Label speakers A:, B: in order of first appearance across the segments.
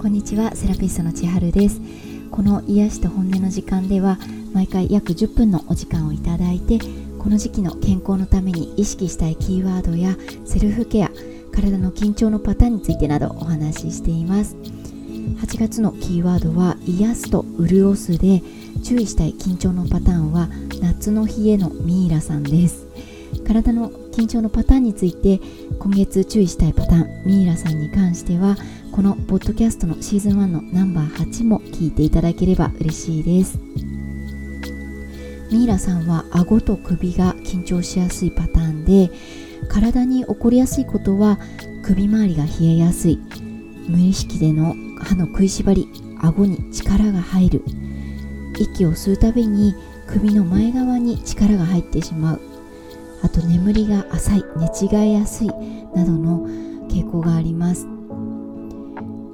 A: こんにちはセラピストの千春です。この癒しと本音の時間では毎回約10分のお時間をいただいてこの時期の健康のために意識したいキーワードやセルフケア体の緊張のパターンについてなどお話ししています。8月のキーワードは癒すと潤すで注意したい緊張のパターンは夏の日へのミイラさんです。体の緊張のパターンについて今月注意したいパターンミイラさんに関してはこのポッドキャストのシーズン1のナンバー8も聞いていただければ嬉しいです。ミイラさんは顎と首が緊張しやすいパターンで体に起こりやすいことは首周りが冷えやすい無意識での歯の食いしばり顎に力が入る息を吸うたびに首の前側に力が入ってしまうあと眠りが浅い寝違えやすいなどの傾向があります。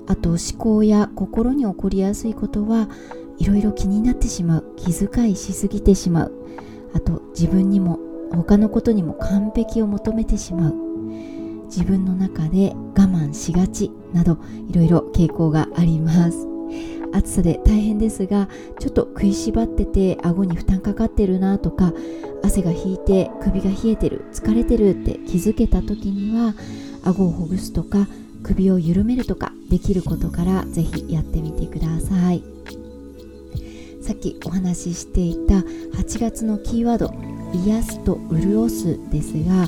A: あと思考や心に起こりやすいことはいろいろ気になってしまう気遣いしすぎてしまう。あと自分にも他のことにも完璧を求めてしまう。自分の中で我慢しがちなどいろいろ傾向があります。暑さで大変ですがちょっと食いしばってて顎に負担かかってるなとか汗が引いて首が冷えてる疲れてるって気づけた時には顎をほぐすとか首を緩めるとかできることからぜひやってみてください。さっきお話ししていた8月のキーワード癒すと潤すですが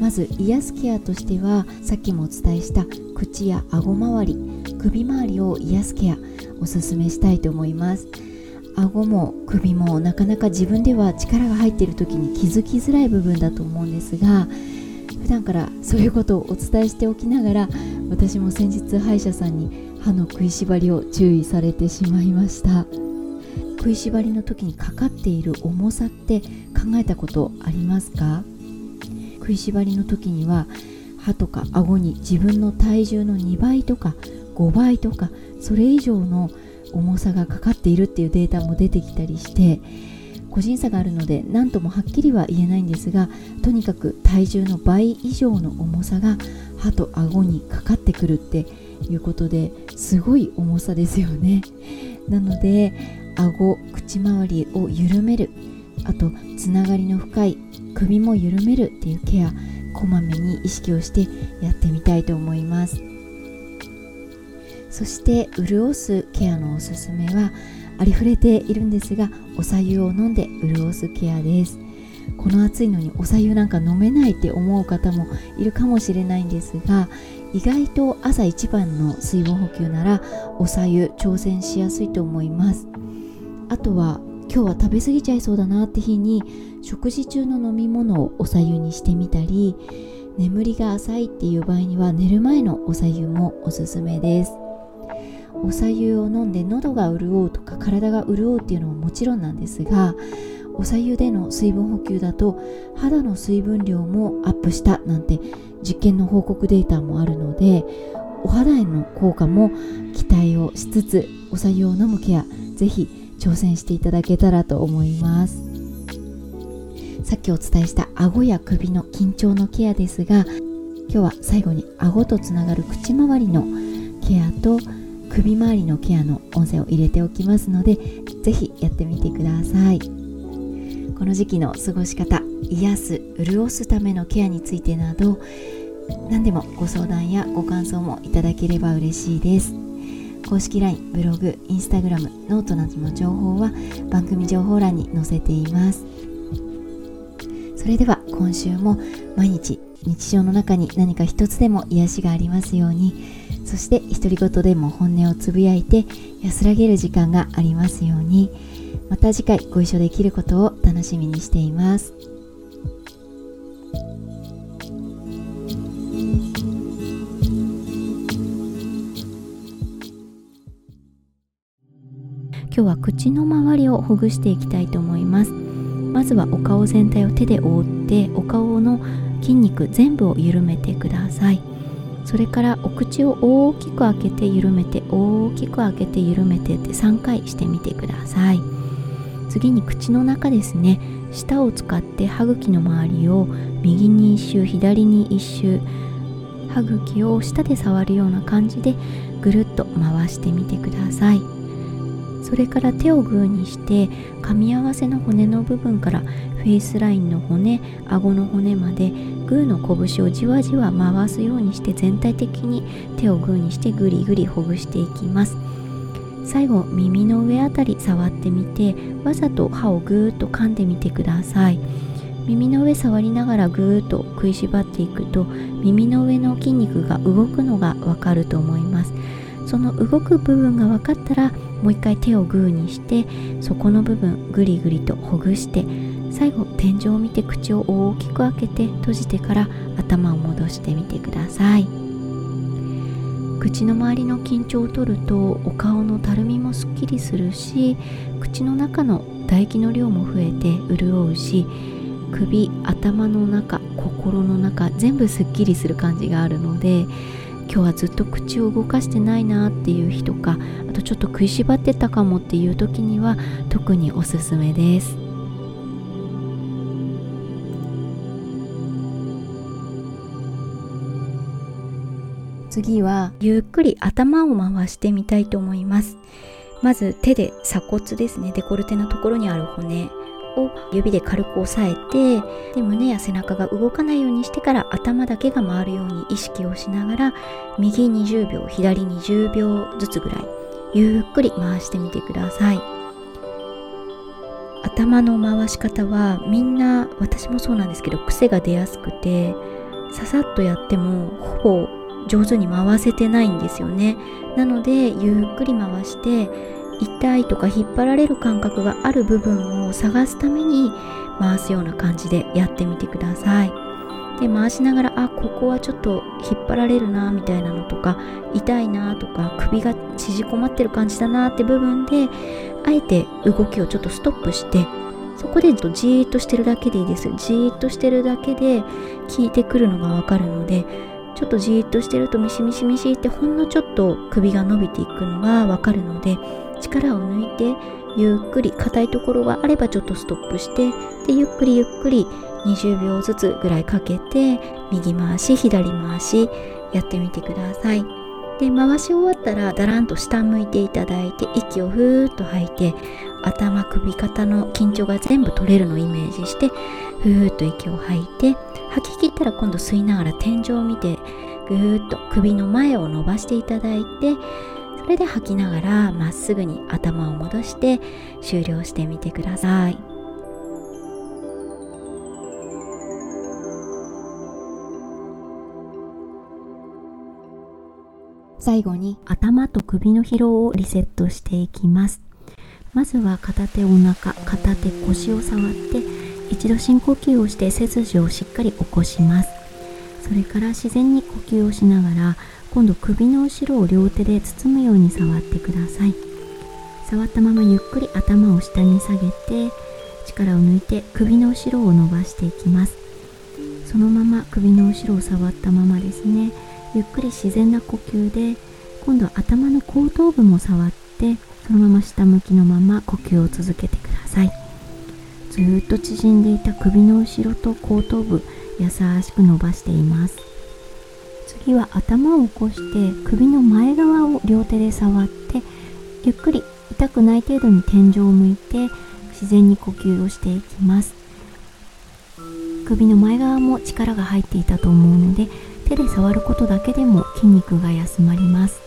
A: まず癒すケアとしてはさっきもお伝えした口や顎周り首周りを癒すケアおすすめしたいと思います。顎も首もなかなか自分では力が入っている時に気づきづらい部分だと思うんですが普段からそういうことをお伝えしておきながら私も先日歯医者さんに歯の食いしばりを注意されてしまいました。食いしばりの時にかかっている重さって考えたことありますか？食いしばりの時には歯とか顎に自分の体重の2倍とか5倍とかそれ以上の重さがかかっているっていうデータも出てきたりして個人差があるので何ともはっきりは言えないんですがとにかく体重の倍以上の重さが歯と顎にかかってくるっていうことですごい重さですよね。なので顎口周りを緩めるあとつながりの深い首も緩めるっていうケアこまめに意識をしてやってみたいと思います。そして潤すケアのおすすめはありふれているんですがおさゆを飲んで潤すケアです。この暑いのにおさゆなんか飲めないって思う方もいるかもしれないんですが意外と朝一番の水分補給ならおさゆ挑戦しやすいと思います。あとは今日は食べ過ぎちゃいそうだなって日に食事中の飲み物をおさゆにしてみたり眠りが浅いっていう場合には寝る前のおさゆもおすすめです。おさゆを飲んで喉が潤うとか体が潤うっていうのももちろんなんですがおさゆでの水分補給だと肌の水分量もアップしたなんて実験の報告データもあるのでお肌への効果も期待をしつつおさゆを飲むケアぜひ挑戦していただけたらと思います。さっきお伝えした顎や首の緊張のケアですが今日は最後に顎とつながる口周りのケアと首周りのケアの音声を入れておきますのでぜひやってみてください。この時期の過ごし方癒す潤すためのケアについてなど何でもご相談やご感想もいただければ嬉しいです。公式 LINE、ブログ、Instagram、ノートなどの情報は番組情報欄に載せています。それでは今週も毎日日常の中に何か一つでも癒しがありますようにそして独り言でも本音をつぶやいて安らげる時間がありますように。また次回ご一緒できることを楽しみにしています。今日は口の周りをほぐしていきたいと思います。まずはお顔全体を手で覆ってお顔の筋肉全部を緩めてください。それからお口を大きく開けて緩めて大きく開けて緩めてって3回してみてください。次に口の中ですね。舌を使って歯茎の周りを右に1周左に1周歯茎を舌で触るような感じでぐるっと回してみてください。それから手をグーにして噛み合わせの骨の部分からフェイスラインの骨顎の骨までグーの拳をじわじわ回すようにして全体的に手をグーにしてぐりぐりほぐしていきます。最後耳の上あたり触ってみてわざと歯をぐーっと噛んでみてください。耳の上触りながらぐーっと食いしばっていくと耳の上の筋肉が動くのがわかると思います。その動く部分が分かったらもう一回手をグーにしてそこの部分ぐりぐりとほぐして最後天井を見て口を大きく開けて閉じてから頭を戻してみてください。口の周りの緊張を取るとお顔のたるみもすっきりするし口の中の唾液の量も増えて潤うし首頭の中心の中全部すっきりする感じがあるので今日はずっと口を動かしてないなっていう日とかあとちょっと食いしばってたかもっていう時には特におすすめです。次はゆっくり頭を回してみたいと思います。まず手で鎖骨ですね。デコルテのところにある骨を指で軽く押さえてで胸や背中が動かないようにしてから頭だけが回るように意識をしながら右20秒左20秒ずつぐらいゆっくり回してみてください。頭の回し方はみんな私もそうなんですけど癖が出やすくてささっとやってもほぼ上手に回せてないんですよね。なのでゆっくり回して痛いとか引っ張られる感覚がある部分を探すために回すような感じでやってみてください。で回しながらあここはちょっと引っ張られるなみたいなのとか痛いなとか首が縮こまってる感じだなって部分であえて動きをちょっとストップしてそこでじーっとしてるだけでいいですじーっとしてるだけで効いてくるのがわかるのでちょっとじーっとしてるとミシミシミシってほんのちょっと首が伸びていくのがわかるので力を抜いてゆっくり硬いところがあればちょっとストップしてでゆっくりゆっくり20秒ずつぐらいかけて右回し左回しやってみてください。で回し終わったらだらんと下向いていただいて息をふーっと吐いて頭首肩の緊張が全部取れるのをイメージしてふーっと息を吐いて吐き切ったら今度吸いながら天井を見てぐーっと首の前を伸ばしていただいてそれで吐きながらまっすぐに頭を戻して終了してみてください。最後に頭と首の疲労をリセットしていきます。まずは片手お腹片手腰を触って一度深呼吸をして背筋をしっかり起こします。それから自然に呼吸をしながら今度首の後ろを両手で包むように触ってください。触ったままゆっくり頭を下に下げて力を抜いて首の後ろを伸ばしていきます。そのまま首の後ろを触ったままですね。ゆっくり自然な呼吸で今度は頭の後頭部も触ってそのまま下向きのまま呼吸を続けてください。ずっと縮んでいた首の後ろと後頭部優しく伸ばしています。次は頭を起こして首の前側を両手で触ってゆっくり痛くない程度に天井を向いて自然に呼吸をしていきます。首の前側も力が入っていたと思うので手で触ることだけでも筋肉が休まります。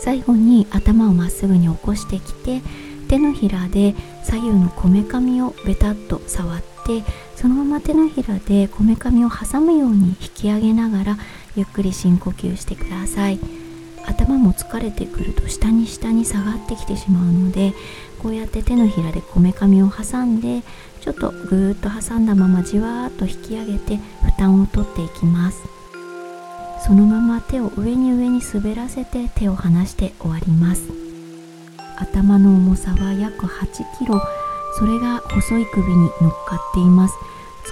A: 最後に頭をまっすぐに起こしてきて手のひらで左右のこめかみをベタッと触ってそのまま手のひらでこめかみを挟むように引き上げながらゆっくり深呼吸してください。頭も疲れてくると下に下に下がってきてしまうのでこうやって手のひらでこめかみを挟んでちょっとぐーっと挟んだままじわーっと引き上げて負担をとっていきます。そのまま手を上に上に滑らせて手を離して終わります。頭の重さは約8キロ。それが細い首に乗っかっています。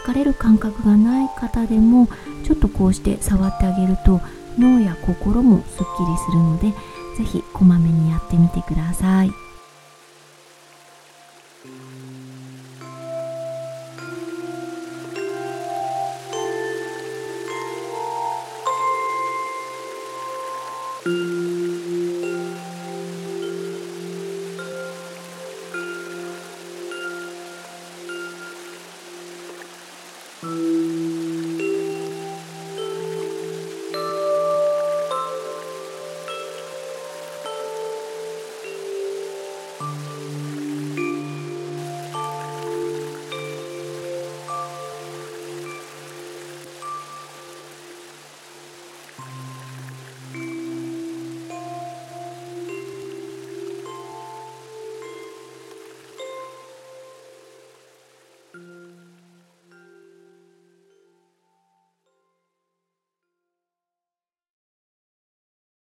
A: 疲れる感覚がない方でもちょっとこうして触ってあげると脳や心もすっきりするので是非こまめにやってみてください。